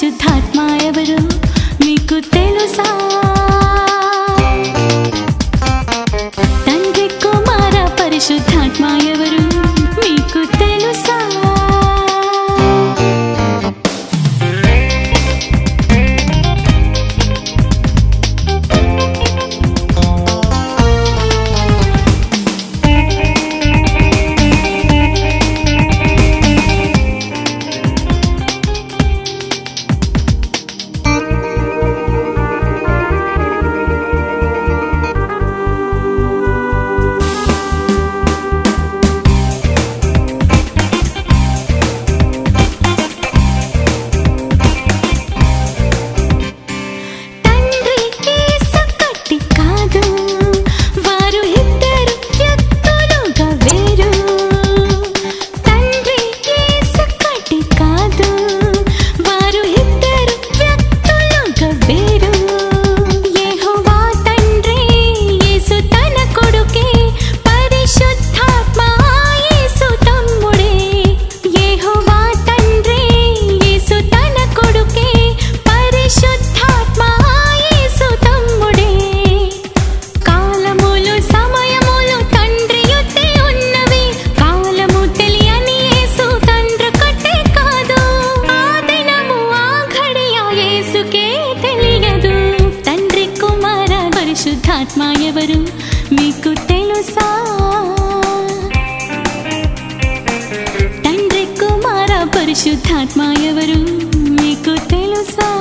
शुद्धात्माय ఎవరు మీకు తెలుసా ఆత్మ ఎవరు? మీకు తెలుసా? తండ్రి కుమార పరిశుద్ధాత్మ ఎవరు? మీకు తెలుసా?